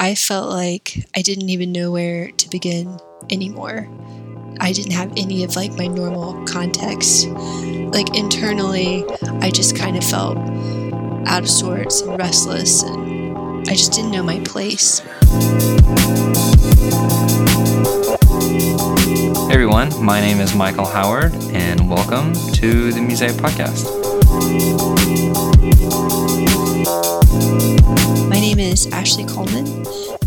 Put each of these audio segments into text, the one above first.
I felt like I didn't even know where to begin anymore. I didn't have any of like my normal context. Like internally, I just kind of felt out of sorts and restless, and I just didn't know my place. Hey everyone, my name is Michael Howard, and welcome to the Mosaic Podcast. Name is Ashley Coleman,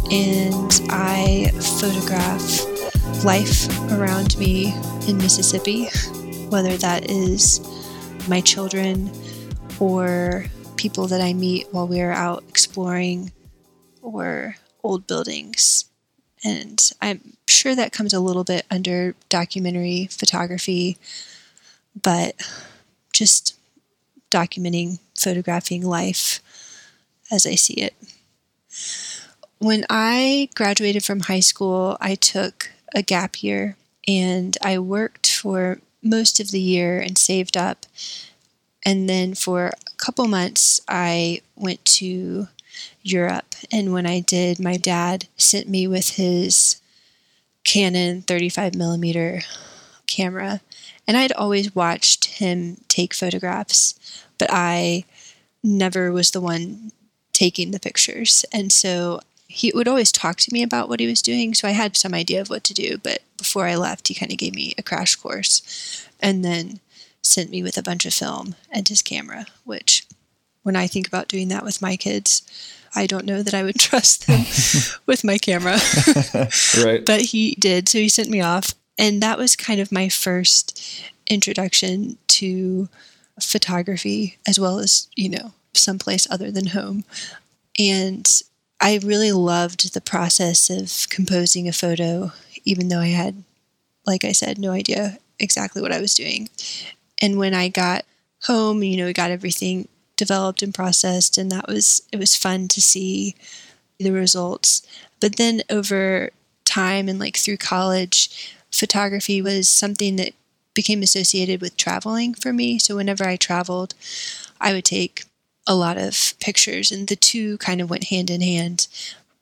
and I photograph life around me in Mississippi, whether that is my children or people that I meet while we're out exploring or old buildings. And I'm sure that comes a little bit under documentary photography, but just documenting, photographing life as I see it. When I graduated from high school, I took a gap year and I worked for most of the year and saved up. And then for a couple months, I went to Europe. And when I did, my dad sent me with his Canon 35 millimeter camera. And I'd always watched him take photographs, but I never was the one taking the pictures. And so he would always talk to me about what he was doing. So I had some idea of what to do. But before I left, he kind of gave me a crash course and then sent me with a bunch of film and his camera, which when I think about doing that with my kids, I don't know that I would trust them with my camera. right. But he did. So he sent me off. And that was kind of my first introduction to photography, as well as, you know, someplace other than home. And I really loved the process of composing a photo, even though I had, like I said, no idea exactly what I was doing. And when I got home, you know, we got everything developed and processed, and that was, it was fun to see the results. But then over time and like through college, photography was something that became associated with traveling for me. So whenever I traveled, I would take a lot of pictures, and the two kind of went hand in hand.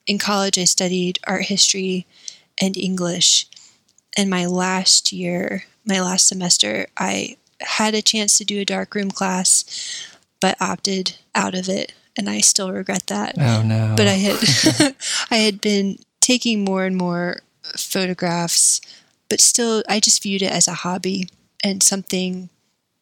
In college, I studied art history and English. And my last year, my last semester, I had a chance to do a darkroom class, but opted out of it. And I still regret that. Oh no. But I had I had been taking more and more photographs, but still I just viewed it as a hobby and something,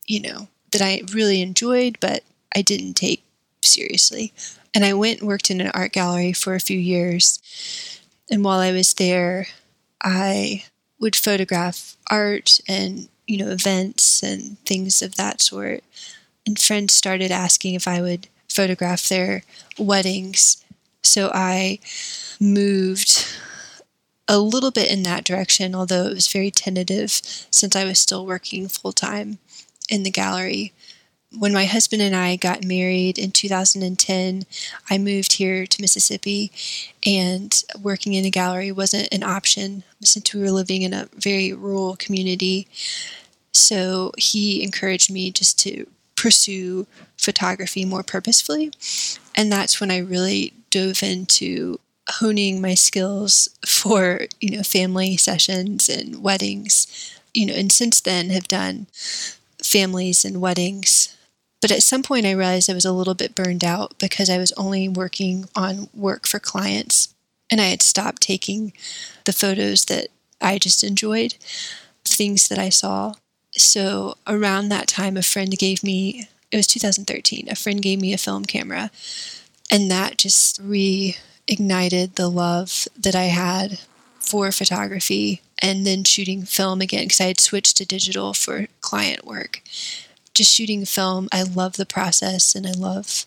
you know, that I really enjoyed, but I didn't take seriously. And I went and worked in an art gallery for a few years. And while I was there, I would photograph art and, you know, events and things of that sort. And friends started asking if I would photograph their weddings. So I moved a little bit in that direction, although it was very tentative since I was still working full time in the gallery when my husband and I got married in 2010, I moved here to Mississippi, and working in a gallery wasn't an option since we were living in a very rural community. So he encouraged me just to pursue photography more purposefully. And that's when I really dove into honing my skills for, you know, family sessions and weddings. You know, and since then have done families and weddings but at some point, I realized I was a little bit burned out because I was only working on work for clients and I had stopped taking the photos that I just enjoyed, things that I saw. So around that time, a friend gave me, it was 2013, a friend gave me a film camera. And that just reignited the love that I had for photography and then shooting film again because I had switched to digital for client work just shooting film, I love the process and I love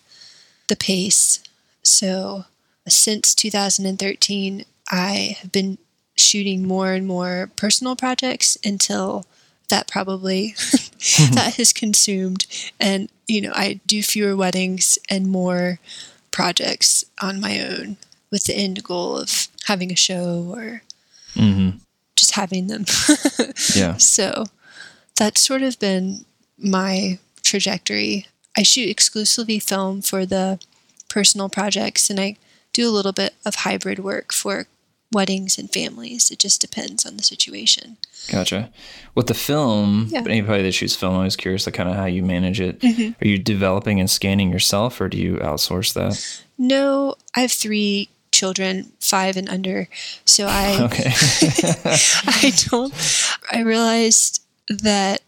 the pace. So since 2013, I have been shooting more and more personal projects until that probably that has consumed and you know i do fewer weddings and more projects on my own with the end goal of having a show or mm-hmm. just having them yeah so that's sort of been my trajectory. I shoot exclusively film for the personal projects and I do a little bit of hybrid work for weddings and families. It just depends on the situation. Gotcha. With the film, Yeah. anybody that shoots film, I was curious to kind of how you manage it. Mm-hmm. Are you developing and scanning yourself, or do you outsource that? No, I have three children, five and under. So I Okay. I don't I realized that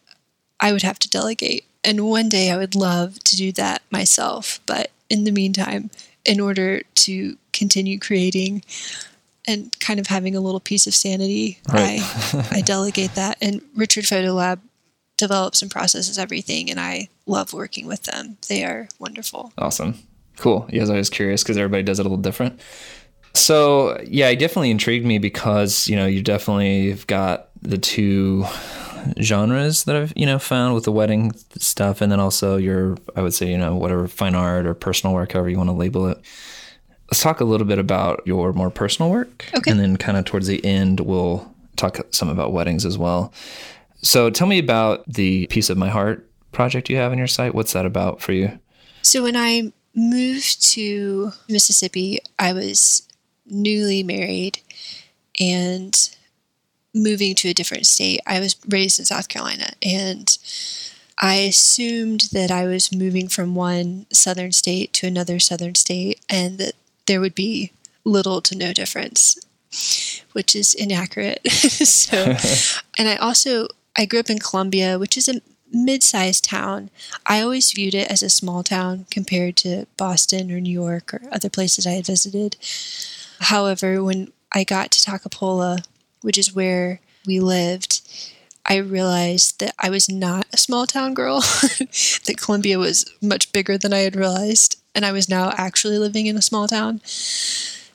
I would have to delegate. And one day I would love to do that myself. But in the meantime, in order to continue creating and kind of having a little piece of sanity, Right. I I delegate that. And Richard Photo Lab develops and processes everything and I love working with them. They are wonderful. Awesome. Cool. Yeah, I was always curious because everybody does it a little different. So yeah, it definitely intrigued me because you know you definitely have got the two genres that I've you know found with the wedding stuff, and then also your I would say you know whatever fine art or personal work, however you want to label it. Let's talk a little bit about your more personal work, Okay. and then kind of towards the end we'll talk some about weddings as well. So tell me about the piece of my heart project you have on your site. What's that about for you? So when I moved to Mississippi, I was newly married and moving to a different state. I was raised in South Carolina and I assumed that I was moving from one southern state to another southern state and that there would be little to no difference, which is inaccurate. so, and I also I grew up in Columbia, which is a mid-sized town. I always viewed it as a small town compared to Boston or New York or other places I had visited. However, when I got to Toccopola, which is where we lived, I realized that I was not a small town girl, that Columbia was much bigger than I had realized, and I was now actually living in a small town.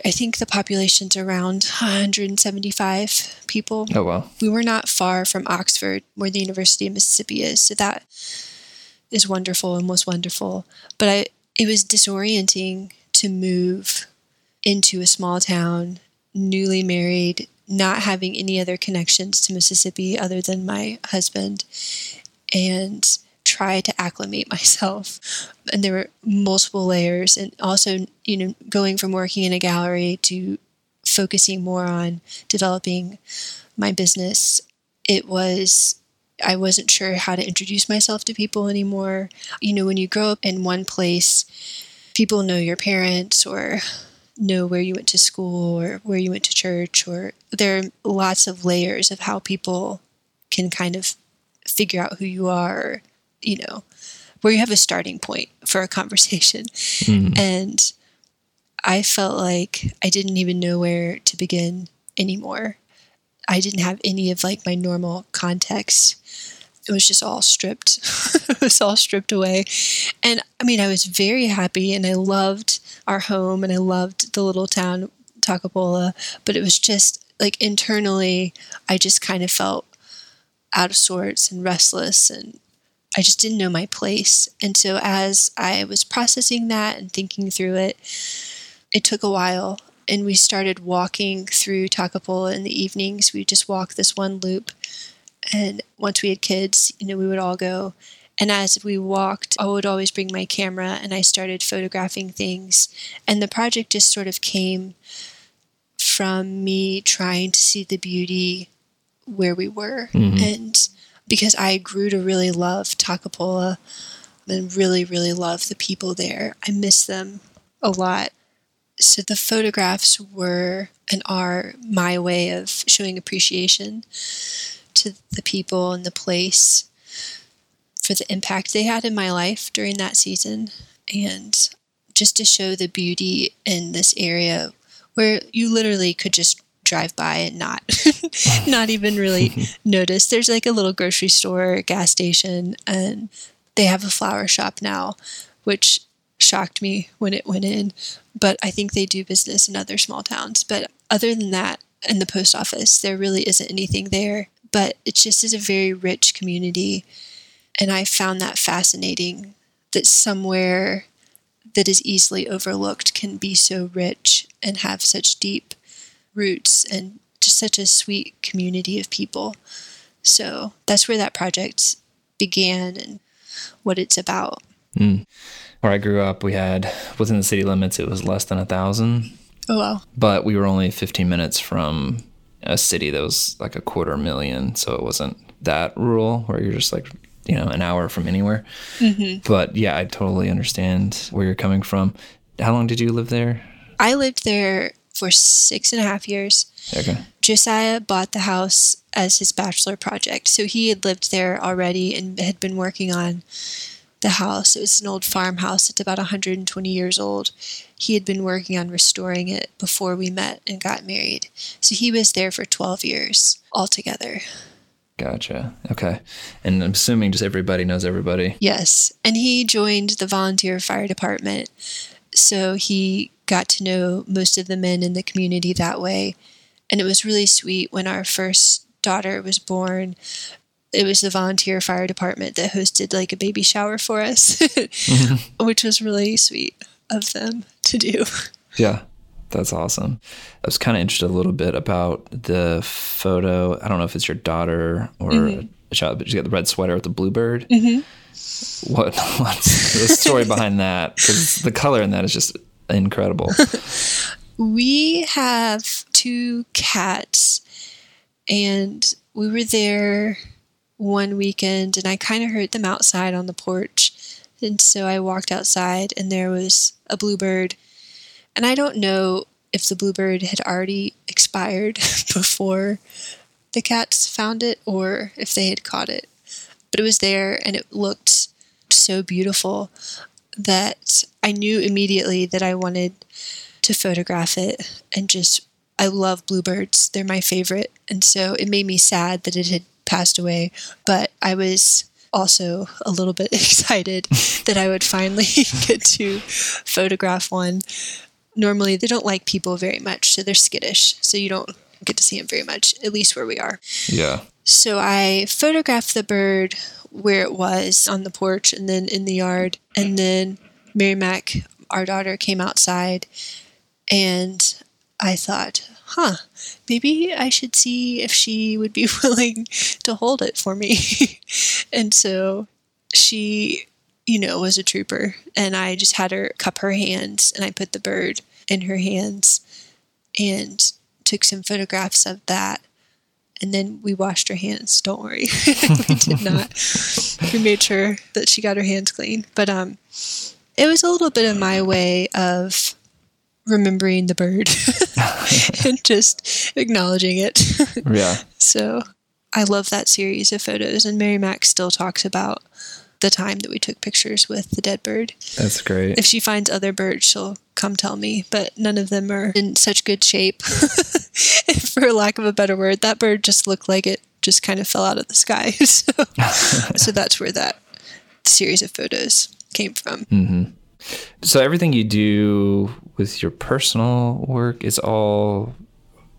I think the population's around 175 people. Oh wow. We were not far from Oxford, where the University of Mississippi is, so that is wonderful and was wonderful. But I, it was disorienting to move into a small town, newly married, not having any other connections to Mississippi other than my husband, and try to acclimate myself. And there were multiple layers, and also, you know, going from working in a gallery to focusing more on developing my business, it was I wasn't sure how to introduce myself to people anymore. You know, when you grow up in one place, people know your parents or know where you went to school or where you went to church, or there are lots of layers of how people can kind of figure out who you are, or, you know, where you have a starting point for a conversation. Mm-hmm. And I felt like I didn't even know where to begin anymore. I didn't have any of like my normal context. It was just all stripped. it was all stripped away. And I mean, I was very happy and I loved our home and I loved the little town, Toccopola, but it was just like internally, I just kind of felt out of sorts and restless and I just didn't know my place. And so as I was processing that and thinking through it, it took a while and we started walking through Toccopola in the evenings. We just walked this one loop. And once we had kids, you know, we would all go. And as we walked, I would always bring my camera and I started photographing things. And the project just sort of came from me trying to see the beauty where we were. Mm-hmm. And because I grew to really love Toccopola and really, really love the people there, I miss them a lot. So the photographs were and are my way of showing appreciation to the people and the place for the impact they had in my life during that season. And just to show the beauty in this area where you literally could just drive by and not not even really notice. There's like a little grocery store gas station and they have a flower shop now which shocked me when it went in. But i think they do business in other small towns. But other than that and the post office there really isn't anything there but it just is a very rich community and i found that fascinating that somewhere that is easily overlooked can be so rich and have such deep roots and just such a sweet community of people. So that's where that project began and what it's about. Hmm. Where I grew up, we had within the city limits, it was less than a thousand Oh, wow. but we were only 15 minutes from a city that was like a quarter million so it wasn't that rural where you're just like you know an hour from anywhere. Mm-hmm. But yeah i totally understand where you're coming from. How long did you live there? I lived there for six and a half years. okay. Josiah bought the house as his bachelor project. So he had lived there already and had been working on the house. It was an old farmhouse. It's about 120 years old. He had been working on restoring it before we met and got married. So he was there for 12 years altogether. gotcha okay and i'm assuming just everybody knows everybody Yes. And he joined the volunteer fire department. So he got to know most of the men in the community that way. And it was really sweet when our first daughter was born. It was the volunteer fire department that hosted like a baby shower for us, mm-hmm. which was really sweet of them to do. Yeah, that's awesome. I was kind of interested a little bit about the photo. I don't know if it's your daughter or a mm-hmm. child, but you got the red sweater with the bluebird. Mm-hmm. What what's the story behind that? Because the color in that is just incredible. We have two cats, and we were there one weekend, and I kind of heard them outside on the porch. And so I walked outside, and there was a bluebird. And I don't know if the bluebird had already expired before the cats found it or if they had caught it. But it was there, and it looked so beautiful that I knew immediately that I wanted to photograph it and just I love bluebirds. They're my favorite. And so it made me sad that it had passed away, but I was also a little bit excited that I would finally get to photograph one. Normally they don't like people very much, so they're skittish. So you don't get to see them very much, at least where we are. yeah. So I photographed the bird where it was on the porch and then in the yard. And then Mary Mac, our daughter, came outside and I thought, huh, maybe I should see if she would be willing to hold it for me. and so she, you know, was a trooper. And I just had her cup her hands and I put the bird in her hands and took some photographs of that and then we washed her hands. Don't worry, we did not. we made sure that she got her hands clean. But um, it was a little bit of my way of remembering the bird and just acknowledging it. Yeah. so I love that series of photos, and Mary Mac still talks about the time that we took pictures with the dead bird. That's great. If she finds other birds, she'll come tell me, but none of them are in such good shape. For lack of a better word, that bird just looked like it just kind of fell out of the sky. So, so that's where that series of photos came from. Mm-hmm. So everything you do with your personal work is all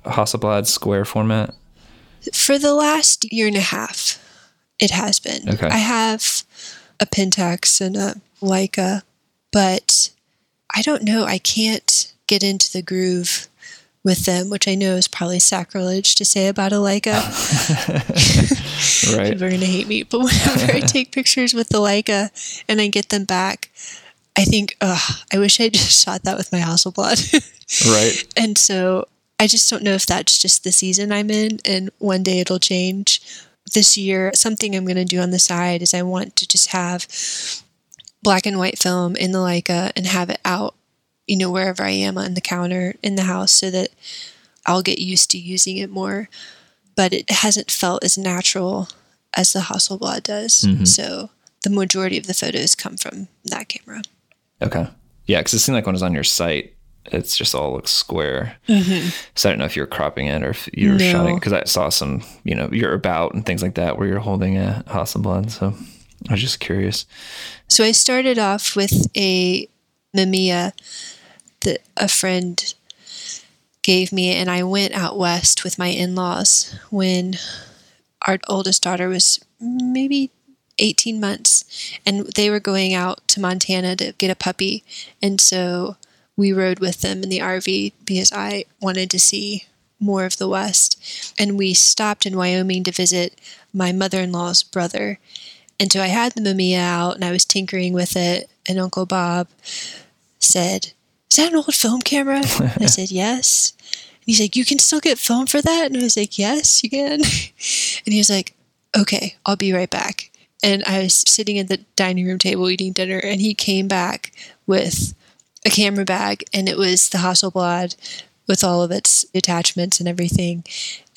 Hasselblad square format. For the last year and a half, it has been. Okay. I have a Pentax and a Leica, but I don't know. I can't get into the groove with them, which I know is probably sacrilege to say about a Leica. Right. People are going to hate me. But whenever I take pictures with the Leica and I get them back, I think, ugh, I wish I just shot that with my Hasselblad. Right. and so I just don't know if that's just the season I'm in and one day it'll change. This year, something I'm going to do on the side is I want to just have black and white film in the Leica and have it out, you know, wherever I am on the counter in the house so that I'll get used to using it more. But it hasn't felt as natural as the Hasselblad does. Mm-hmm. So the majority of the photos come from that camera. Okay. Yeah, because it seemed like when it was on your site, it's just all looks square. Mm-hmm. So I don't know if you're cropping it or if you're No. showing because I saw some, you know, you're about and things like that where you're holding a Hasselblad. So I was just curious. So I started off with a Mamiya that a friend gave me, and I went out west with my in laws when our oldest daughter was maybe 18 months, and they were going out to Montana to get a puppy. And so we rode with them in the RV because I wanted to see more of the West. And we stopped in Wyoming to visit my mother in law's brother. And so I had the Mamiya out and I was tinkering with it, and Uncle Bob said, Is that an old film camera? And I said, Yes. And he's like, You can still get film for that? And I was like, Yes, you can. And he was like, Okay, I'll be right back. And I was sitting at the dining room table eating dinner, and he came back with a camera bag, and it was the Hasselblad with all of its attachments and everything.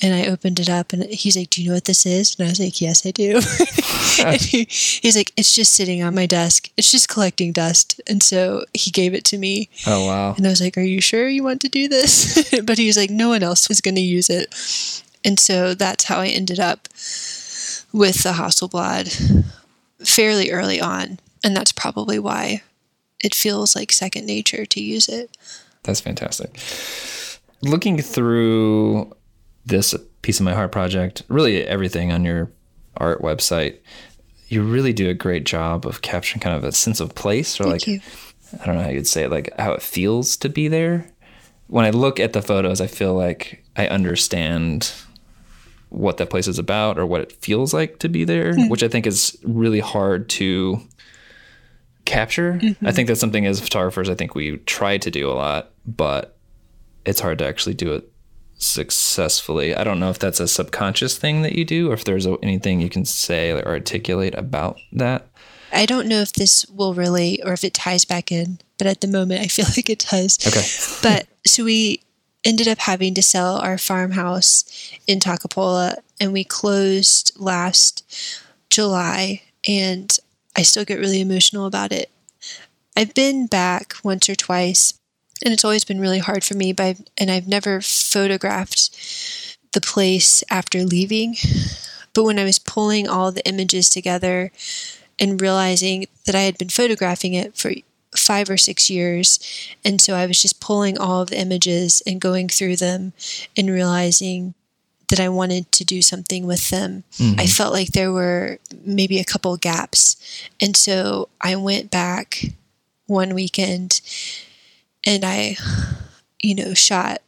And I opened it up and he's like, Do you know what this is? And I was like, Yes, I do. and he, he's like, It's just sitting on my desk. It's just collecting dust. And so he gave it to me. Oh, wow. And I was like, Are you sure you want to do this? but he was like, No one else was going to use it. And so that's how I ended up with the Hasselblad fairly early on. And that's probably why it feels like second nature to use it. That's fantastic. Looking through this piece of my heart project, really everything on your art website, you really do a great job of capturing kind of a sense of place or Thank like you. I don't know how you'd say it, like how it feels to be there. When I look at the photos, I feel like I understand what that place is about or what it feels like to be there, mm-hmm. which I think is really hard to capture. Mm-hmm. I think that's something as photographers, I think we try to do a lot, but it's hard to actually do it successfully. I don't know if that's a subconscious thing that you do or if there's anything you can say or articulate about that. I don't know if this will relate or if it ties back in, but at the moment I feel like it does. Okay. But so we ended up having to sell our farmhouse in Toccopola and we closed last July and I still get really emotional about it. I've been back once or twice and it's always been really hard for me but and I've never photographed the place after leaving. But when I was pulling all the images together and realizing that I had been photographing it for five or six years. And so I was just pulling all of the images and going through them and realizing that I wanted to do something with them. I mm-hmm. felt like there were maybe a couple gaps. And so I went back one weekend and I, you know, shot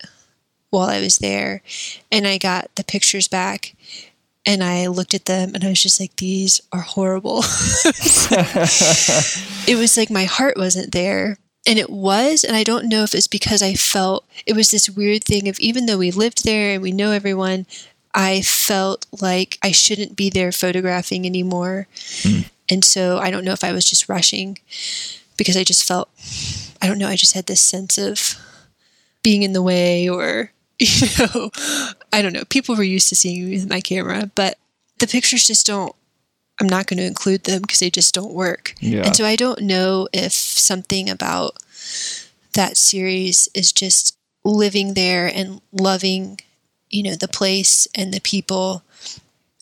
while I was there and I got the pictures back and I looked at them and I was just like, these are horrible. it was like my heart wasn't there. And it was, and I don't know if it's because I felt it was this weird thing of even though we lived there and we know everyone, I felt like I shouldn't be there photographing anymore. Hmm. And so I don't know if I was just rushing because I just felt, I don't know, I just had this sense of being in the way or you know, I don't know. People were used to seeing me with my camera, but the pictures just don't. I'm not going to include them because they just don't work. Yeah. And so I don't know if something about that series is just living there and loving, you know, the place and the people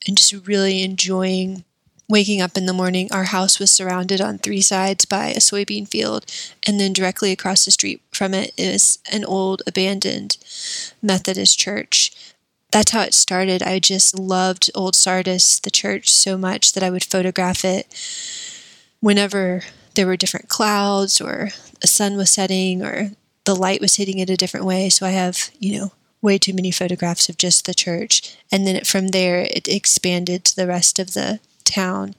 and just really enjoying waking up in the morning. Our house was surrounded on three sides by a soybean field, and then directly across the street from it is an old abandoned Methodist church. That's how it started. I just loved Old Sardis, the church, so much that I would photograph it whenever there were different clouds or a sun was setting or the light was hitting it a different way. So I have, you know, way too many photographs of just the church. And then it, from there, it expanded to the rest of the town.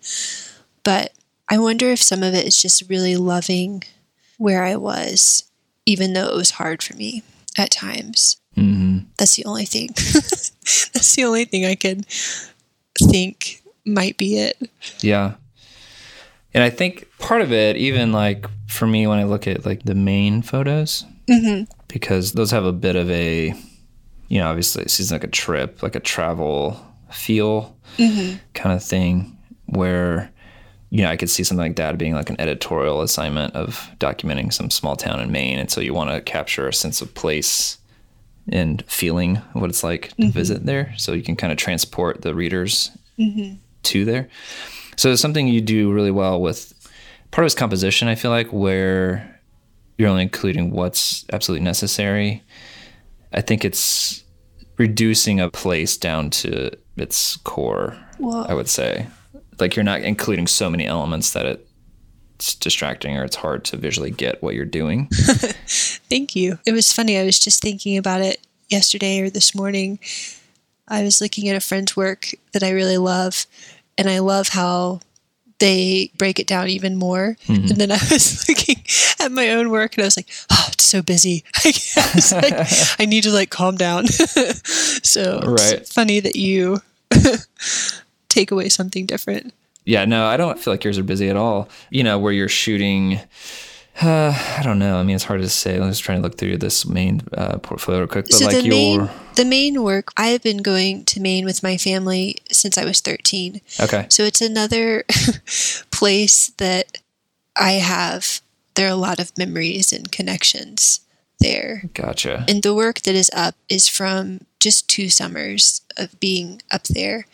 But I wonder if some of it is just really loving where I was, even though it was hard for me at times. Mm-hmm. That's the only thing. That's the only thing I can think might be it. Yeah. And I think part of it, even like for me, when I look at like the Maine photos, because those have a bit of a, you know, obviously it seems like a trip, like a travel feel kind of thing where, you know, I could see something like that being like an editorial assignment of documenting some small town in Maine. And so you want to capture a sense of place and feeling what it's like to mm-hmm. visit there. So you can kind of transport the readers mm-hmm. to there. So it's something you do really well with part of its composition, I feel like, where you're only including what's absolutely necessary. I think it's reducing a place down to its core, Well- I would say. Like you're not including so many elements that it's distracting or it's hard to visually get what you're doing. Thank you. It was funny. I was just thinking about it yesterday or this morning. I was looking at a friend's work that I really love, and I love how they break it down even more. Mm-hmm. And then I was looking at my own work and I was like, oh, it's so busy. I, guess, like, I need to like calm down. so Right. it's funny that you take away something different. Yeah, no, I don't feel like yours are busy at all. You know, where you're shooting. Uh, I don't know. I mean, it's hard to say. I'm just trying to look through this Maine uh, portfolio real quick. But so like the your, Maine the Maine work I have been going to Maine with my family since I was 13. okay, So it's another place that I have there are a lot of memories and connections there. gotcha. And the work that is up is from just two summers of being up there.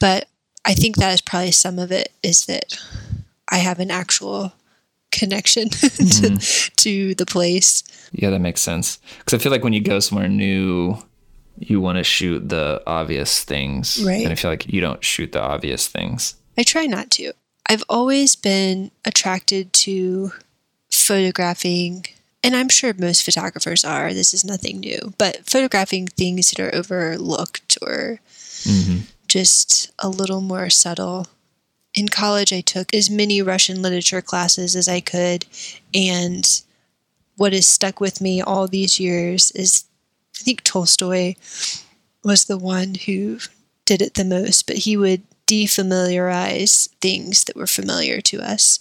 But I think that is probably some of it is that I have an actual connection to, mm-hmm. to the place. Yeah, that makes sense. Because I feel like when you go somewhere new, you want to shoot the obvious things, Right. And I feel like you don't shoot the obvious things. I try not to. I've always been attracted to photographing, and I'm sure most photographers are. This is nothing new, but photographing things that are overlooked or mm-hmm. Just a little more subtle. In college, I took as many Russian literature classes as I could, and what has stuck with me all these years is I think Tolstoy was the one who did it the most, but he would defamiliarize things that were familiar to us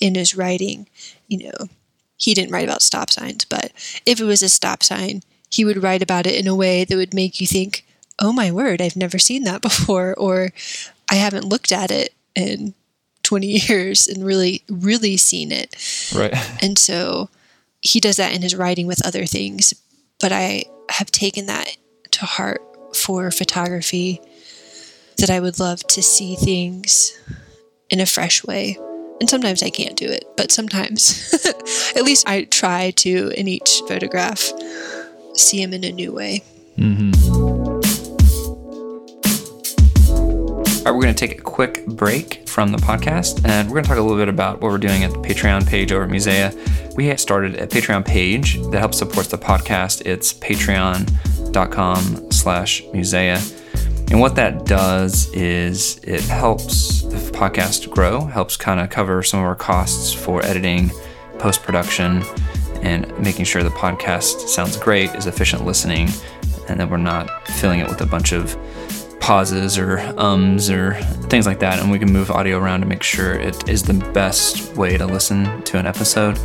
in his writing. You know, he didn't write about stop signs, but if it was a stop sign, he would write about it in a way that would make you think, oh my word, I've never seen that before, or I haven't looked at it in 20 years and really, really seen it. Right. And so he does that in his writing with other things. But I have taken that to heart for photography that I would love to see things in a fresh way. And sometimes I can't do it, but sometimes, at least I try to, in each photograph, see him in a new way. Mm-hmm. All right, we're going to take a quick break from the podcast and we're going to talk a little bit about what we're doing at the Patreon page over at Musea. We have started a Patreon page that helps support the podcast. It's patreon.com slash musea. And what that does is it helps the podcast grow, helps kind of cover some of our costs for editing, post production, and making sure the podcast sounds great, is efficient listening, and that we're not filling it with a bunch of pauses or ums or things like that. And we can move audio around to make sure it is the best way to listen to an episode.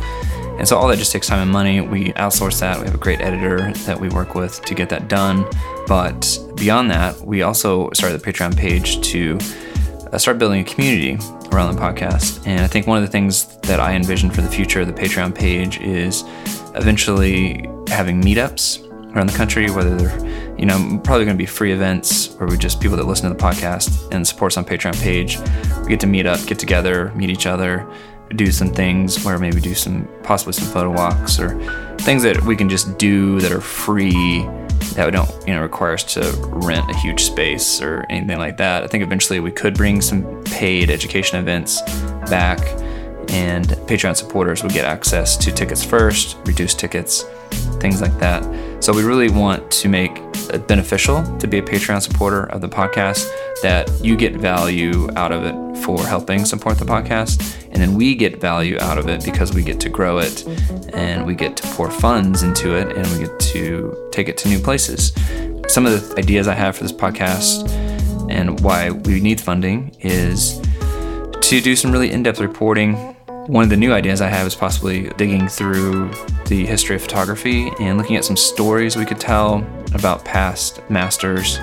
And so all that just takes time and money. We outsource that. We have a great editor that we work with to get that done. But beyond that, we also started the Patreon page to uh, start building a community around the podcast. And I think one of the things that I envision for the future of the Patreon page is eventually having meetups around the country, whether they're, you know, probably going to be free events where we just people that listen to the podcast and support us on Patreon page. We get to meet up, get together, meet each other, do some things where maybe do some possibly some photo walks or things that we can just do that are free that we don't you know require us to rent a huge space or anything like that. I think eventually we could bring some paid education events back and Patreon supporters would get access to tickets first, reduced tickets, things like that. So we really want to make it beneficial to be a Patreon supporter of the podcast that you get value out of it for helping support the podcast and then we get value out of it because we get to grow it and we get to pour funds into it and we get to take it to new places. Some of the ideas I have for this podcast and why we need funding is to do some really in-depth reporting one of the new ideas I have is possibly digging through the history of photography and looking at some stories we could tell about past masters,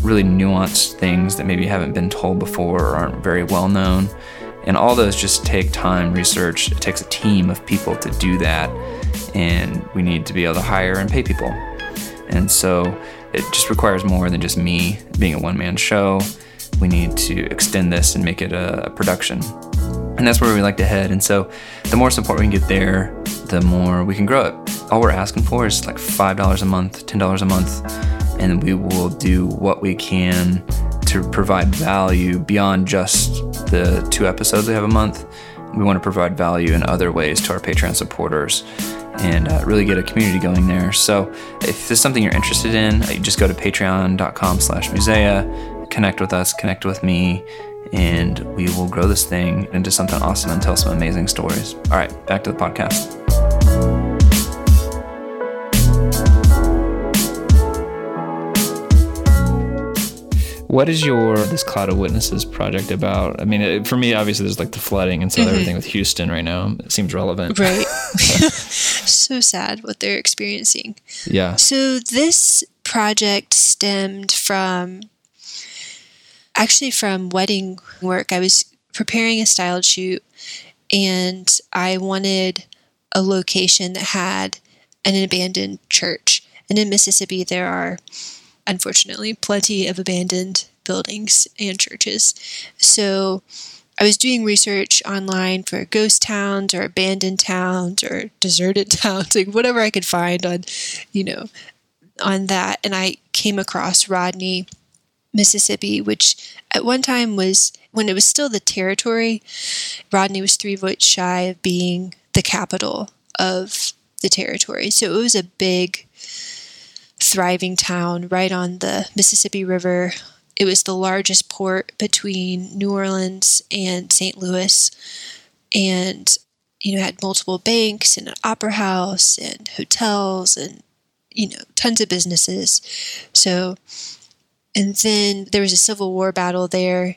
really nuanced things that maybe haven't been told before or aren't very well known. And all those just take time, research. It takes a team of people to do that. And we need to be able to hire and pay people. And so it just requires more than just me being a one man show. We need to extend this and make it a, a production and that's where we like to head. And so, the more support we can get there, the more we can grow it. All we're asking for is like five dollars a month, ten dollars a month, and we will do what we can to provide value beyond just the two episodes we have a month. We want to provide value in other ways to our Patreon supporters and uh, really get a community going there. So if there's something you're interested in, you just go to patreon.com slash musea, connect with us, connect with me, and we will grow this thing into something awesome and tell some amazing stories. All right, back to the podcast. What is your this cloud of witnesses project about? I mean, it, for me, obviously, there's like the flooding and so mm-hmm. everything with Houston right now. It seems relevant, right? so sad what they're experiencing. Yeah. So this project stemmed from actually from wedding work. I was preparing a styled shoot, and I wanted a location that had an abandoned church. And in Mississippi, there are unfortunately, plenty of abandoned buildings and churches. So I was doing research online for ghost towns or abandoned towns or deserted towns, like whatever I could find on, you know, on that. And I came across Rodney, Mississippi, which at one time was, when it was still the territory, Rodney was three votes shy of being the capital of the territory. So it was a big thriving town right on the Mississippi River. It was the largest port between New Orleans and St. Louis, and you know had multiple banks and an opera house and hotels and you know tons of businesses. So, and then there was a Civil War battle there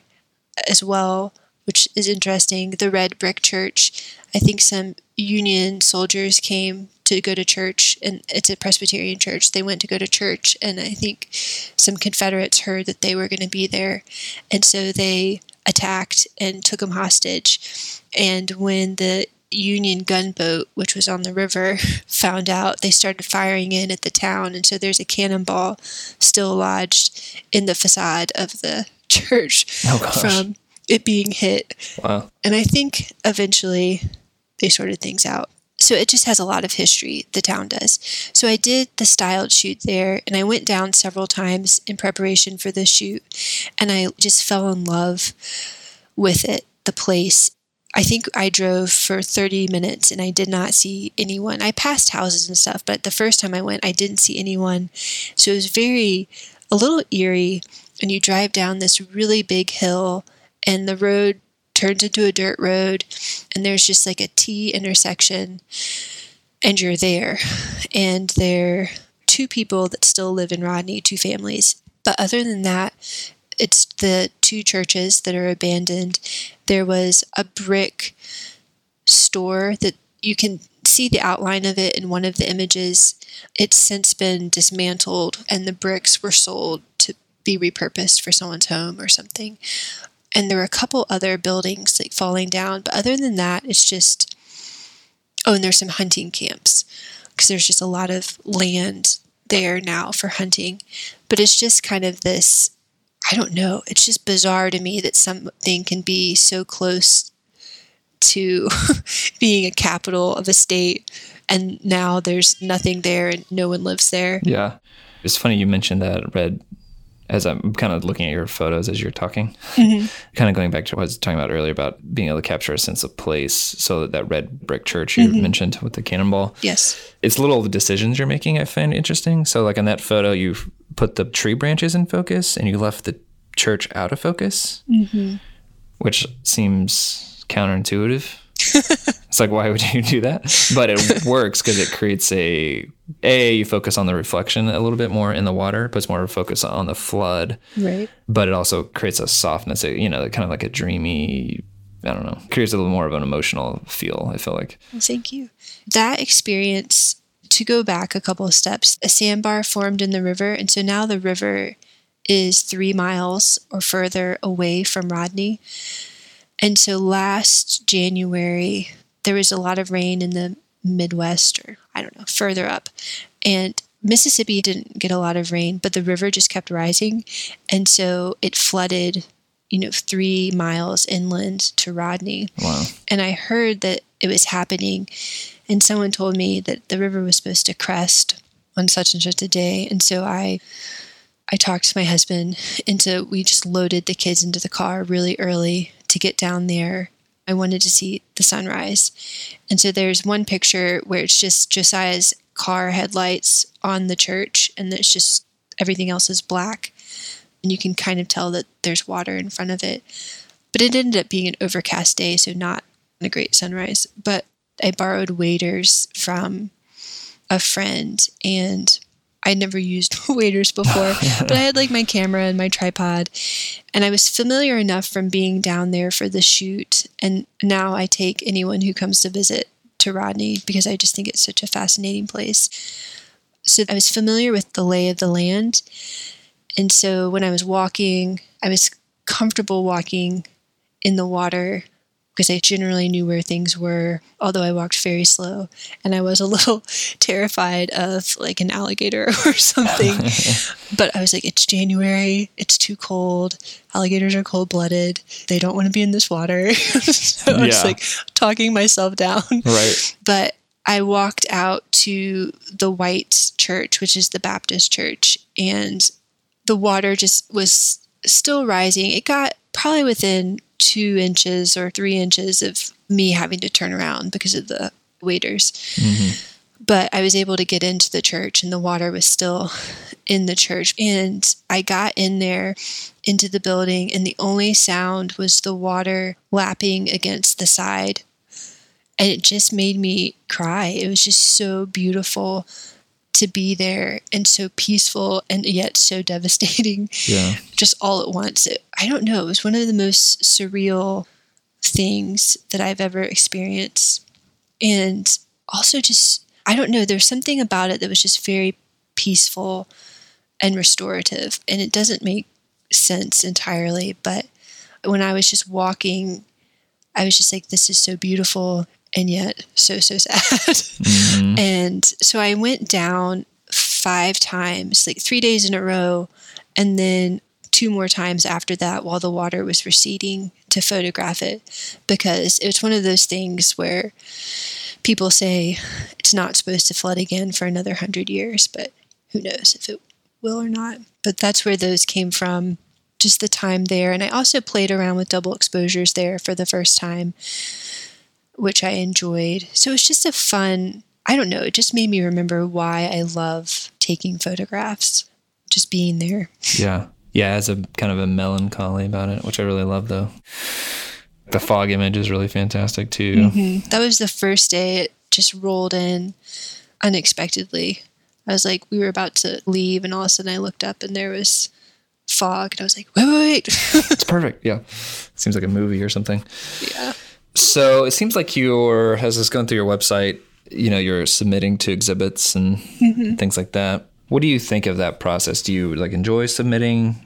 as well, which is interesting. The Red Brick Church. I think some Union soldiers came to go to church, and it's a Presbyterian church. They went to go to church, and I think some Confederates heard that they were going to be there, and so they attacked and took them hostage. And when the Union gunboat, which was on the river, found out, they started firing in at the town, and so there's a cannonball still lodged in the facade of the church oh, from it being hit. Wow. And I think eventually they sorted things out. So it just has a lot of history, the town does. So I did the styled shoot there and I went down several times in preparation for the shoot and I just fell in love with it, the place. I think I drove for 30 minutes and I did not see anyone. I passed houses and stuff, but the first time I went, I didn't see anyone. So it was very, a little eerie. And you drive down this really big hill and the road turns into a dirt road and there's just like a T intersection and you're there. And there are two people that still live in Rodney, two families. But other than that, it's the two churches that are abandoned. There was a brick store that you can see the outline of it in one of the images. It's since been dismantled and the bricks were sold to be repurposed for someone's home or something and there were a couple other buildings like falling down but other than that it's just oh and there's some hunting camps because there's just a lot of land there now for hunting but it's just kind of this i don't know it's just bizarre to me that something can be so close to being a capital of a state and now there's nothing there and no one lives there yeah it's funny you mentioned that red as I'm kind of looking at your photos as you're talking, mm-hmm. kind of going back to what I was talking about earlier about being able to capture a sense of place. So that, that red brick church you mm-hmm. mentioned with the cannonball. Yes. It's little decisions you're making I find interesting. So like in that photo, you put the tree branches in focus and you left the church out of focus, mm-hmm. which seems counterintuitive. It's like why would you do that? But it works because it creates a a you focus on the reflection a little bit more in the water puts more focus on the flood. Right. But it also creates a softness you know kind of like a dreamy i don't know creates a little more of an emotional feel i feel like. Thank you. That experience to go back a couple of steps a sandbar formed in the river and so now the river is three miles or further away from rodney and so last January, there was a lot of rain in the Midwest, or I don't know, further up. And Mississippi didn't get a lot of rain, but the river just kept rising. And so it flooded, you know, three miles inland to Rodney. Wow. And I heard that it was happening. And someone told me that the river was supposed to crest on such and such a day. And so I I talked to my husband and so we just loaded the kids into the car really early to get down there. I wanted to see the sunrise. And so there's one picture where it's just Josiah's car headlights on the church, and it's just everything else is black. And you can kind of tell that there's water in front of it. but it ended up being an overcast day, so not a great sunrise. But I borrowed waders from a friend and I'd never used waders before, but I had like my camera and my tripod, and I was familiar enough from being down there for the shoot. And now I take anyone who comes to visit to Rodney because I just think it's such a fascinating place. So I was familiar with the lay of the land. And so when I was walking, I was comfortable walking in the water because I generally knew where things were, although I walked very slow. And I was a little terrified of like an alligator or something. but I was like, it's January, it's too cold. Alligators are cold blooded. They don't want to be in this water. so I was like talking myself down. Right. But I walked out to the White Church, which is the Baptist church, and the water just was still rising. It got probably within two inches or three inches of me having to turn around because of the waders. Mm-hmm. But I was able to get into the church, and the water was still in the church. And I got in there into the building, and the only sound was the water lapping against the side and it just made me cry. It was just so beautiful to be there and so peaceful and yet so devastating Yeah. just all at once. It, I don't know, it was one of the most surreal things that I've ever experienced. And also just I don't know, there's something about it that was just very peaceful and restorative and it doesn't make sense entirely, but when I was just walking I was just like, this is so beautiful and yet so, so sad. Mm-hmm. And so I went down five times, like three days in a row, and then two more times after that while the water was receding to photograph it because it was one of those things where people say it's not supposed to flood again for another hundred years, but who knows if it will or not. But that's where those came from just the time there. And I also played around with double exposures there for the first time, which I enjoyed. So it's just a fun, I don't know, it just made me remember why I love taking photographs, just being there. Yeah. Yeah, it has a kind of a melancholy about it, which I really love though. The fog image is really fantastic too. Mm-hmm. That was the first day it just rolled in unexpectedly. I was like, we were about to leave, and all of a sudden I looked up and there was fog, and I was like, wait, wait, wait. It's perfect. Yeah. it Seems like a movie or something. yeah. So it seems like you're, as this going through your website, you know, you're submitting to exhibits and things like that. What do you think of that process? Do you like enjoy submitting?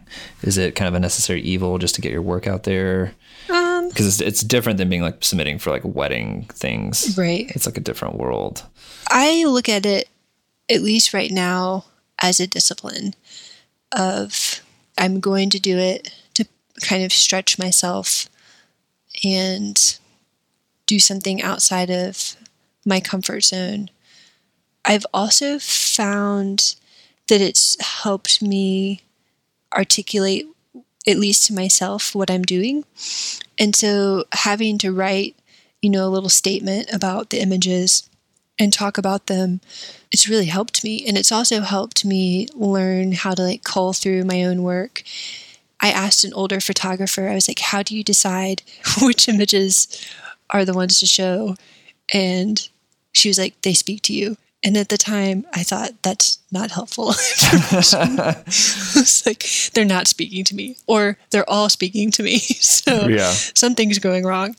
Is it kind of a necessary evil just to get your work out there? Um, Because it's, it's different than being like submitting for like wedding things. right. It's like a different world. I look at it, at least right now, as a discipline of I'm going to do it to kind of stretch myself and do something outside of my comfort zone. I've also found that it's helped me articulate, at least to myself, what I'm doing. And so having to write, you know, a little statement about the images and talk about them it's really helped me and it's also helped me learn how to like cull through my own work i asked an older photographer i was like how do you decide which images are the ones to show and she was like they speak to you and at the time i thought that's not helpful information. I was like they're not speaking to me or they're all speaking to me so Yeah. something's going wrong.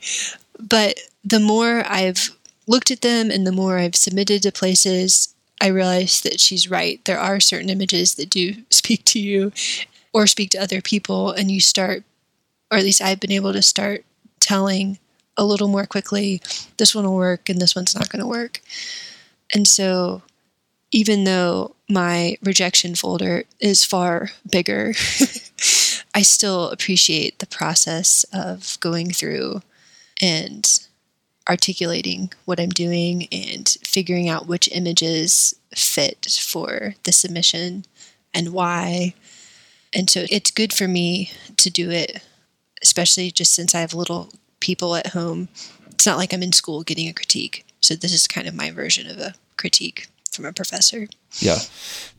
But the more I've looked at them and the more I've submitted to places, I realize that she's right. There are certain images that do speak to you or speak to other people, and you start, or at least I've been able to start telling a little more quickly this one will work and this one's not going to work. And so, even though my rejection folder is far bigger, I still appreciate the process of going through and articulating what I'm doing and figuring out which images fit for the submission and why. And so it's good for me to do it, especially just since I have a little people at home. It's not like I'm in school getting a critique. So this is kind of my version of a critique from a professor. Yeah,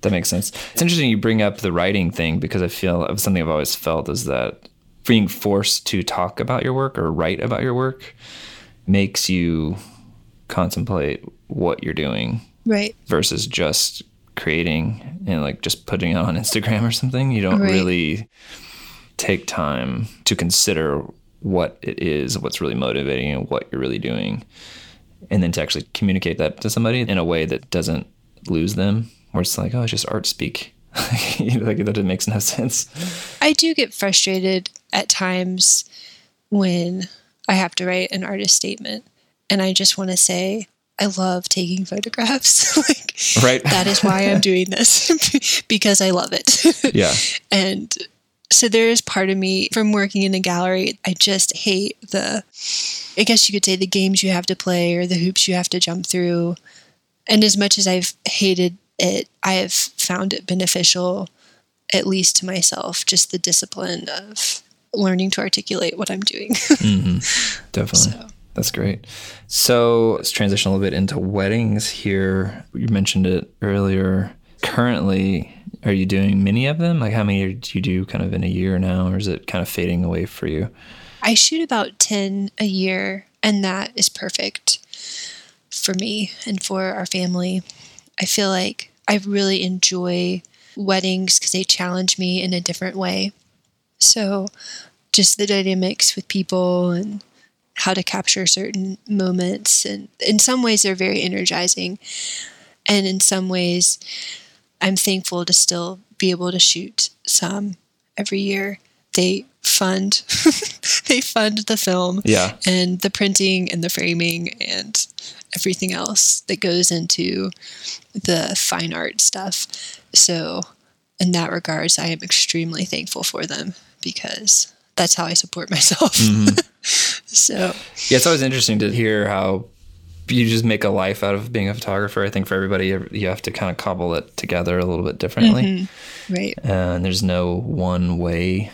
that makes sense. It's interesting you bring up the writing thing because I feel something I've always felt is that being forced to talk about your work or write about your work makes you contemplate what you're doing Right. versus just creating and like just putting it on Instagram or something. You don't Right. really take time to consider what it is, what's really motivating, and what you're really doing. And then to actually communicate that to somebody in a way that doesn't lose them, where it's like, oh, it's just art speak. like that it makes no sense. I do get frustrated at times when I have to write an artist statement and I just want to say, I love taking photographs. like Right. that is why I'm doing this because I love it. yeah. and so there is part of me from working in a gallery, I just hate the, I guess you could say the games you have to play or the hoops you have to jump through. And as much as I've hated it, I have found it beneficial, at least to myself, just the discipline of learning to articulate what I'm doing. Mm-hmm. Definitely. So. That's great. So let's transition a little bit into weddings here. You mentioned it earlier. Currently, are you doing many of them? Like how many do you do kind of in a year now, or is it kind of fading away for you? I shoot about 10 a year, and that is perfect for me and for our family. I feel like I really enjoy weddings because they challenge me in a different way. So, just the dynamics with people and how to capture certain moments. And in some ways, they're very energizing. And in some ways, I'm thankful to still be able to shoot some every year. They fund they fund the film Yeah. and the printing and the framing and everything else that goes into the fine art stuff. So in that regards, I am extremely thankful for them because that's how I support myself. Mm-hmm. so Yeah, it's always interesting to hear how you just make a life out of being a photographer. I think for everybody, you have to kind of cobble it together a little bit differently. Mm-hmm. right. And there's no one way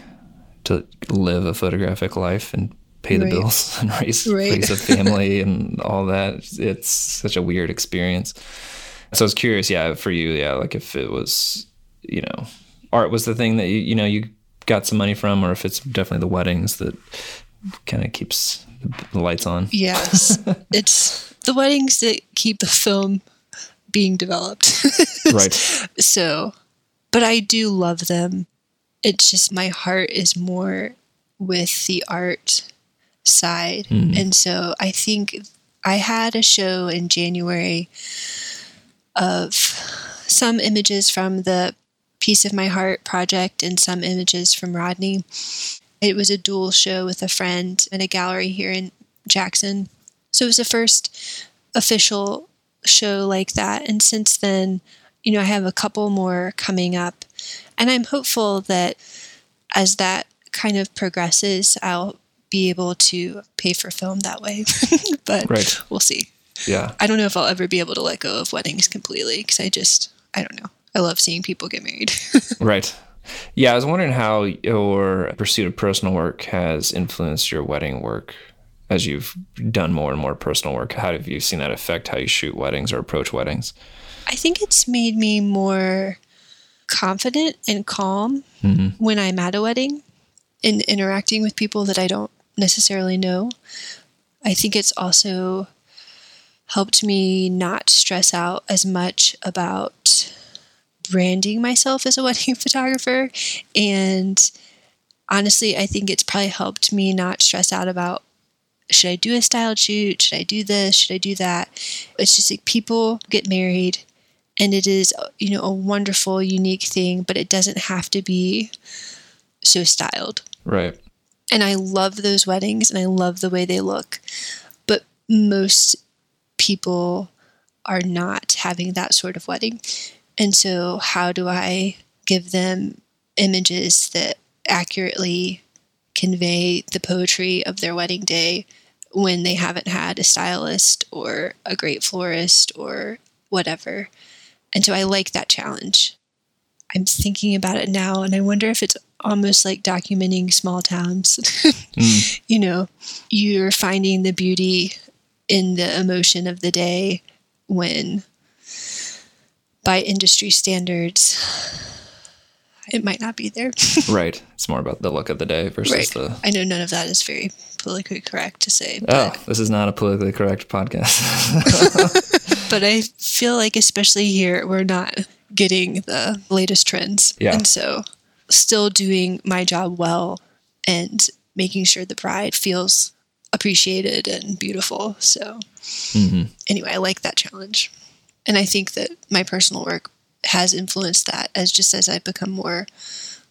to live a photographic life and pay the Right. bills and raise, Right. raise a family and all that. It's such a weird experience. So I was curious, yeah, for you, yeah, like if it was, you know, art was the thing that you, you know, you got some money from, or if it's definitely the weddings that kind of keeps the lights on. Yes. it's the weddings that keep the film being developed. Right. So, but I do love them. It's just my heart is more with the art side. Hmm. And so I think I had a show in January of some images from the Piece of My Heart project and some images from Rodney. It was a dual show with a friend in a gallery here in Jackson. So it was the first official show like that. And since then, you know, I have a couple more coming up. And I'm hopeful that as that kind of progresses, I'll be able to pay for film that way. but Right. we'll see. Yeah. I don't know if I'll ever be able to let go of weddings completely because I just, I don't know. I love seeing people get married. Right. Yeah, I was wondering how your pursuit of personal work has influenced your wedding work as you've done more and more personal work. How have you seen that affect how you shoot weddings or approach weddings? I think it's made me more confident and calm mm-hmm. when I'm at a wedding and interacting with people that I don't necessarily know. I think it's also helped me not stress out as much about branding myself as a wedding photographer. And honestly, I think it's probably helped me not stress out about should I do a styled shoot? Should I do this? Should I do that? It's just like people get married and it is you know a wonderful unique thing but it doesn't have to be so styled Right. and i love those weddings and i love the way they look but most people are not having that sort of wedding and so how do i give them images that accurately convey the poetry of their wedding day when they haven't had a stylist or a great florist or whatever. And so I like that challenge. I'm thinking about it now and I wonder if it's almost like documenting small towns. Mm. You know, you're finding the beauty in the emotion of the day when, by industry standards, it might not be there. right. It's more about the look of the day versus right. the. I know none of that is very politically correct to say. Oh, this is not a politically correct podcast. but I feel like, especially here, we're not getting the latest trends. Yeah. And so, still doing my job well and making sure the bride feels appreciated and beautiful. So, hmm anyway, I like that challenge. And I think that my personal work has influenced that as just as I've become more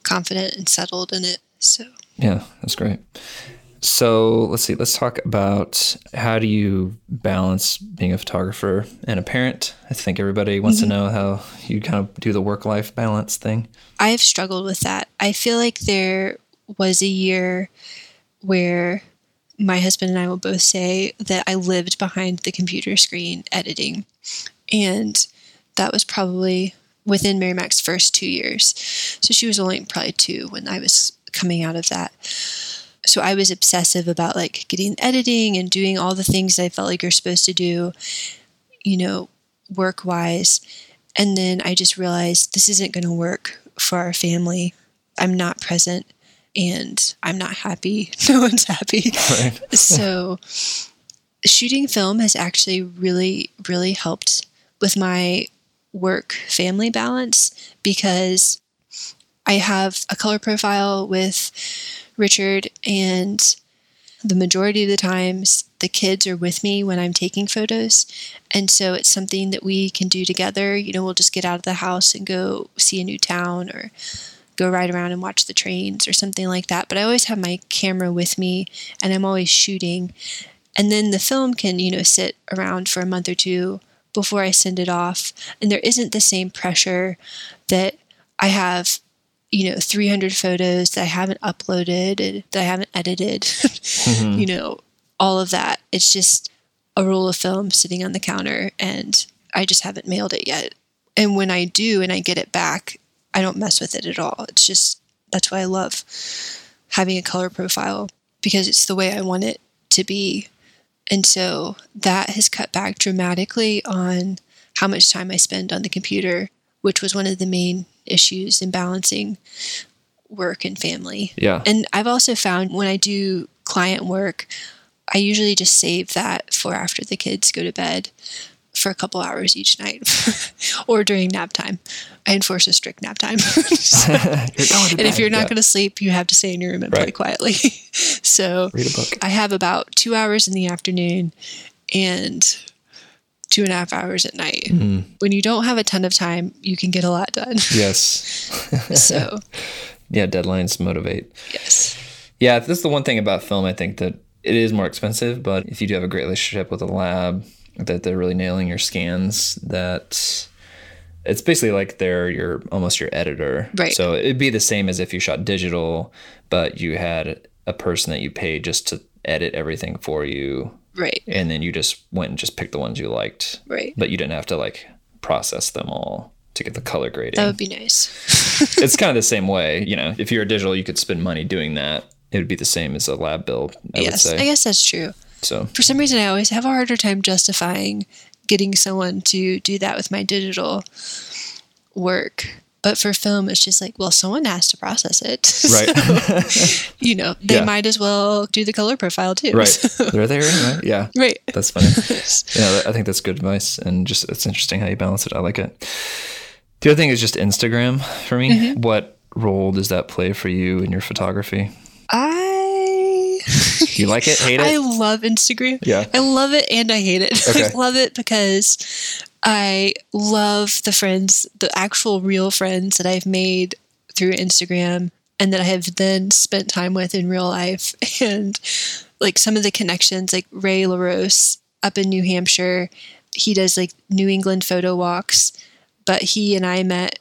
confident and settled in it. So, Yeah, that's great. So let's see. Let's talk about how do you balance being a photographer and a parent. I think everybody wants to mm-hmm. know how you kind of do the work-life balance thing. I've struggled with that. I feel like there was a year where my husband and I will both say that I lived behind the computer screen editing. And that was probably within Mary Mac's first two years. So she was only probably two when I was coming out of that. So I was obsessive about like getting editing and doing all the things I felt like you're supposed to do, you know, work wise. And then I just realized this isn't going to work for our family. I'm not present and I'm not happy. No one's happy. Right. so shooting film has actually really, really helped with my work family balance because I have a color profile with Richard and the majority of the times the kids are with me when I'm taking photos. And so it's something that we can do together. You know, we'll just get out of the house and go see a new town or go ride around and watch the trains or something like that. But I always have my camera with me and I'm always shooting. And then the film can, you know, sit around for a month or two before I send it off. And there isn't the same pressure that I have, you know, 300 photos that I haven't uploaded, and that I haven't edited, you mm-hmm. know, all of that. It's just a roll of film sitting on the counter and I just haven't mailed it yet. And when I do and I get it back, I don't mess with it at all. It's just that's why I love having a color profile because it's the way I want it to be. And so that has cut back dramatically on how much time I spend on the computer, which was one of the main issues in balancing work and family. Yeah. And I've also found when I do client work, I usually just save that for after the kids go to bed for a couple hours each night or during nap time. I enforce a strict nap time. And if you're not bed. going to sleep, you have to stay in your room and Right. play quietly. so Read a book. I have about two hours in the afternoon and two and a half hours at night. Hmm. When you don't have a ton of time, you can get a lot done. Yes. so, Yeah, deadlines motivate. yes. Yeah, this is the one thing about film. I think that it is more expensive, but if you do have a great relationship with a lab, that they're really nailing your scans, that it's basically like they're your almost your editor. Right. So it'd be the same as if you shot digital, but you had a person that you paid just to edit everything for you, Right. and then you just went and just picked the ones you liked, Right. but you didn't have to like process them all to get the color grading That would be nice. it's kind of the same way. You know, if you're a digital, you could spend money doing that. It would be the same as a lab build, I yes. I guess that's true. So, For some reason, I always have a harder time justifying getting someone to do that with my digital work. But for film, it's just like, well, someone has to process it. right, So, you know, they Yeah. might as well do the color profile too. right. So- They're there, right? Yeah, right. that's funny. yeah, I think that's good advice, and just it's interesting how you balance it. I like it. The other thing is just Instagram for me. Mm-hmm. What role does that play for you in your photography? I you like it? Hate it? I love Instagram. Yeah. I love it and I hate it. Okay. I love it because I love the friends, the actual real friends that I've made through Instagram and that I have then spent time with in real life. And like some of the connections, like Ray LaRose up in New Hampshire, he does like New England photo walks, but he and I met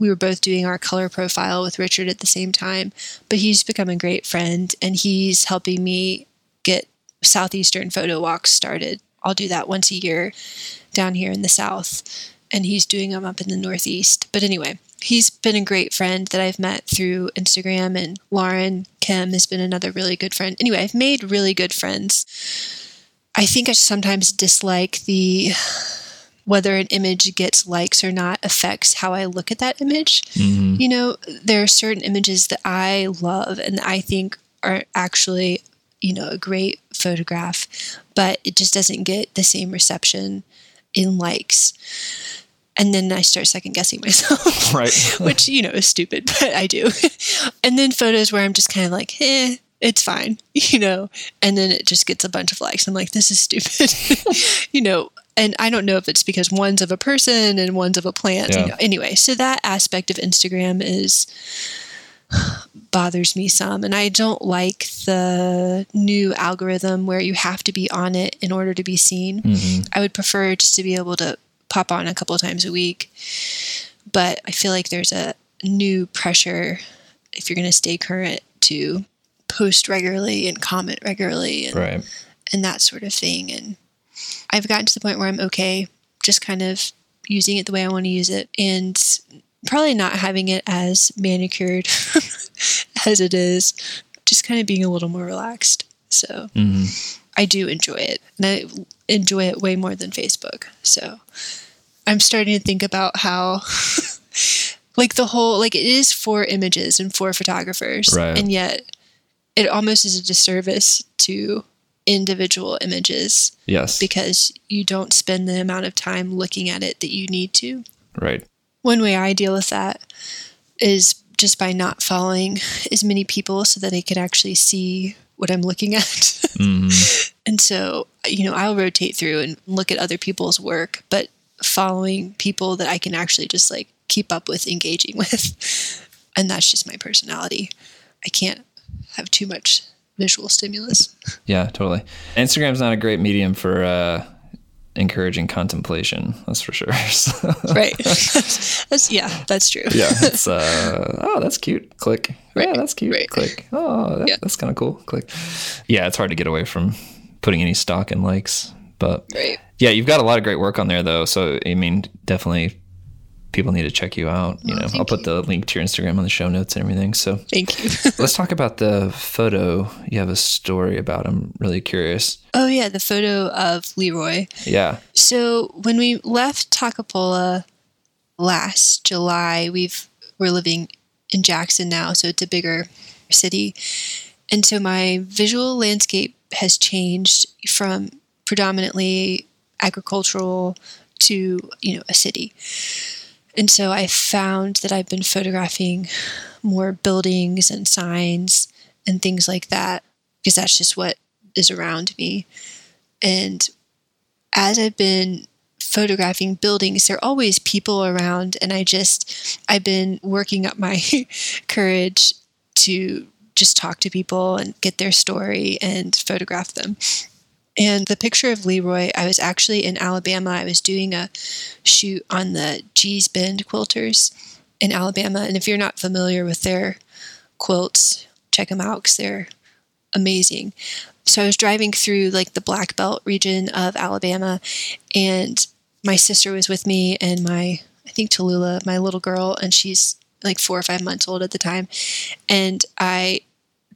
we were both doing our color profile with Richard at the same time. But he's become a great friend and he's helping me get Southeastern photo walks started. I'll do that once a year down here in the South, and he's doing them up in the Northeast. But anyway, he's been a great friend that I've met through Instagram, and Lauren Kim has been another really good friend. Anyway, I've made really good friends. I think I sometimes dislike the whether an image gets likes or not affects how I look at that image. You know, there are certain images that I love and I think are actually, you know, a great photograph, but it just doesn't get the same reception in likes. And then I start second guessing myself. Right. which you know is stupid, but I do. and then photos where I'm just kind of like, eh, it's fine, you know. And then it just gets a bunch of likes. I'm like, this is stupid, you know. And I don't know if it's because one's of a person and one's of a plant. Yeah. You know. Anyway, so that aspect of Instagram is bothers me some and i don't like the new algorithm where you have to be on it in order to be seen mm-hmm. i would prefer just to be able to pop on a couple of times a week but I feel like there's a new pressure if you're going to stay current to post regularly and comment regularly and, Right. and that sort of thing. And I've gotten to the point where I'm okay just kind of using it the way I want to use it and probably not having it as manicured as it is, just kind of being a little more relaxed. So mm-hmm. I do enjoy it and I enjoy it way more than Facebook. So I'm starting to think about how like the whole like it is for images and for photographers Right. and yet it almost is a disservice to individual images Yes. because you don't spend the amount of time looking at it that you need to. right. One way I deal with that is just by not following as many people so that I can actually see what I'm looking at. Mm-hmm. and so, you know, I'll rotate through and look at other people's work, but following people that I can actually just like keep up with, engaging with. And that's just my personality. I can't have too much visual stimulus. Yeah, totally. Instagram's not a great medium for uh, encouraging contemplation. That's for sure. So, Right. that's, yeah, that's true. yeah, it's uh, oh, that's cute. Click. Yeah, that's cute. right. Click. Oh, that, Yeah. that's kind of cool. Click. Yeah, it's hard to get away from putting any stock in likes, but Right. yeah, you've got a lot of great work on there though. So I mean, definitely people need to check you out. You oh, know, I'll put the link to your Instagram on the show notes and everything. So Thank you. let's talk about the photo. You have a story about. I'm really curious. oh, yeah, the photo of Leroy. Yeah. So when we left Toccopola last July, we've we're living in Jackson now, so it's a bigger city. And so my visual landscape has changed from predominantly agricultural to, you know, a city. And so I found that I've been photographing more buildings and signs and things like that because that's just what is around me. And as I've been photographing buildings, there are always people around, and I just, I've been working up my courage to just talk to people and get their story and photograph them. And the picture of Leroy, I was actually in Alabama. I was doing a shoot on the Gee's Bend quilters in Alabama. And if you're not familiar with their quilts, check them out because they're amazing. So I was driving through like the Black Belt region of Alabama, and my sister was with me, and my I think Tallulah, my little girl, and she's like four or five months old at the time, and I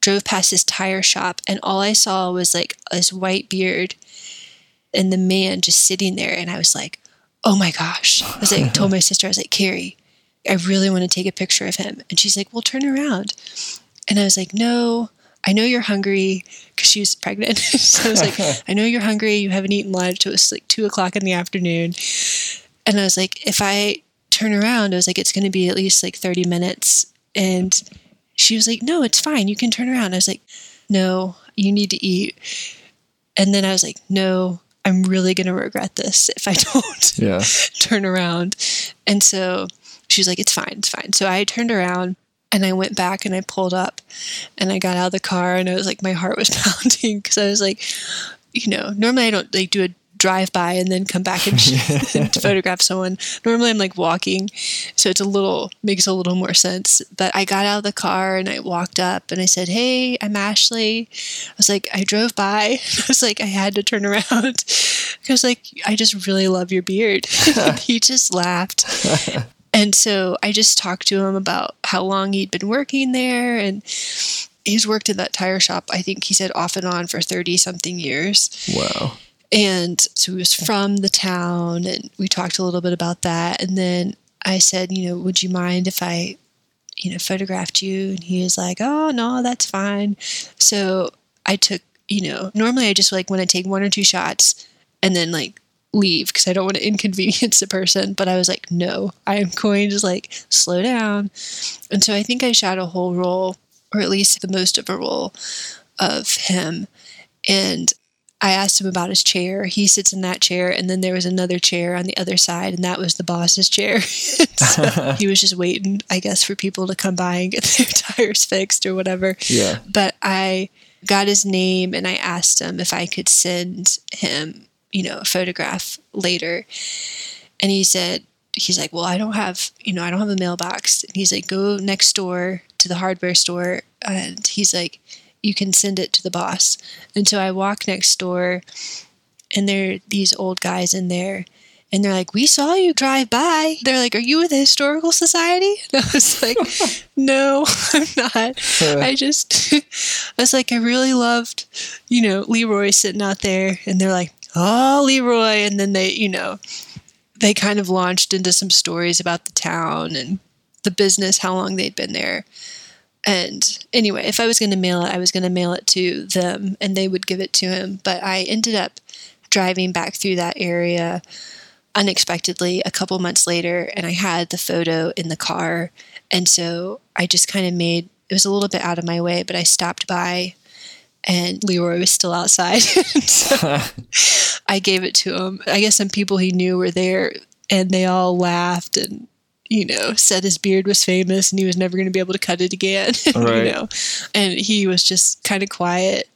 drove past this tire shop, and all I saw was like this white beard, and the man just sitting there, and I was like, oh my gosh! I was like, told my sister, I was like, Carrie, I really want to take a picture of him, and she's like, well, turn around, and I was like, no. I know you're hungry because she was pregnant. so I was like, I know you're hungry. You haven't eaten lunch. It was like two o'clock in the afternoon. And I was like, if I turn around, I was like, it's going to be at least like 30 minutes. And she was like, no, it's fine. You can turn around. I was like, no, you need to eat. And then I was like, no, I'm really going to regret this if I don't Yeah. turn around. And so she was like, it's fine, it's fine. So I turned around and I went back and I pulled up and I got out of the car and I was like, my heart was pounding because I was like, you know, normally I don't like do a drive by and then come back and, and photograph someone. Normally I'm like walking. So it's a little, makes a little more sense. But I got out of the car and I walked up and I said, Hey, I'm Ashleigh. I was like, I drove by. I was like, I had to turn around. I was like, I just really love your beard. he just laughed. And so I just talked to him about how long he'd been working there. And he's worked in that tire shop, I think he said off and on for 30 something years. Wow. And so he was from the town, and we talked a little bit about that. And then I said, you know, would you mind if I, you know, photographed you? And he was like, oh, no, that's fine. So I took, you know, normally I just like want to take one or two shots and then like leave because I don't want to inconvenience the person. But I was like, no, I am going to like slow down. And so I think I shot a whole roll, or at least the most of a roll of him. And I asked him about his chair. He sits in that chair, and then there was another chair on the other side, and that was the boss's chair. so he was just waiting, I guess, for people to come by and get their tires fixed or whatever. Yeah. But I got his name and I asked him if I could send him, you know, a photograph later. And he said, he's like, well, I don't have, you know, I don't have a mailbox. And he's like, go next door to the hardware store. And he's like, you can send it to the boss. And so I walk next door and there are these old guys in there and they're like, We saw you drive by. They're like, Are you with the Historical Society? And I was like, No, I'm not. I just, I was like, I really loved, you know, Leroy sitting out there. And they're like, Oh, Leroy. And then they, you know, they kind of launched into some stories about the town and the business, how long they'd been there. And anyway, if I was going to mail it, I was going to mail it to them and they would give it to him. But I ended up driving back through that area unexpectedly a couple months later and I had the photo in the car. And so I just kind of made it was a little bit out of my way, but I stopped by and Leroy was still outside. so I gave it to him. I guess some people he knew were there and they all laughed and you know, said his beard was famous and he was never going to be able to cut it again. Right. you know, and he was just kind of quiet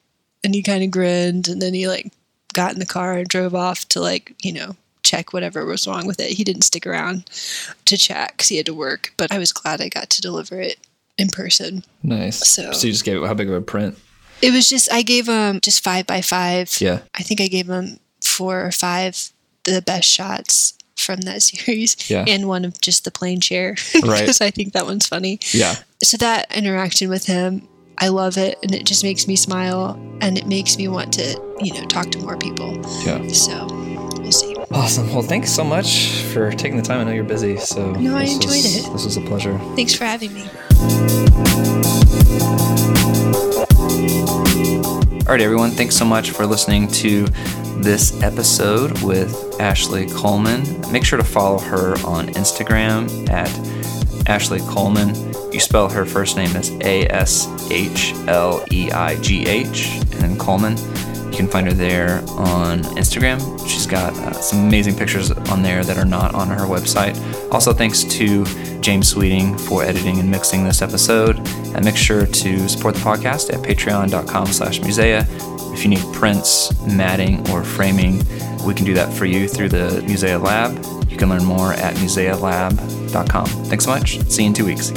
and he kind of grinned and then he like got in the car and drove off to like, you know, check whatever was wrong with it. He didn't stick around to check because he had to work, but I was glad I got to deliver it in person. Nice. So- so you just gave it how big of a print? It was just, I gave him just five by five. Yeah. I think I gave him four or five the best shots from that series Yeah. and one of just the plain chair Right. because I think that one's funny. Yeah. So that interaction with him, I love it and it just makes me smile and it makes me want to, you know, talk to more people. Yeah. So we'll see. Awesome. Well, thanks so much for taking the time. I know you're busy, so No, I enjoyed was- it. This was a pleasure. Thanks for having me. All right, everyone. Thanks so much for listening to this episode with Ashleigh Coleman. Make sure to follow her on Instagram at Ashleigh Coleman. You spell her first name as A S H L E I G H, and then Coleman. You can find her there on Instagram. She's got uh, some amazing pictures on there that are not on her website. Also, thanks to James Sweeting for editing and mixing this episode. And make sure to support the podcast at patreon.com slash musea. If you need prints, matting, or framing, we can do that for you through the Musea Lab. You can learn more at musealab.com. Thanks so much. See you in two weeks.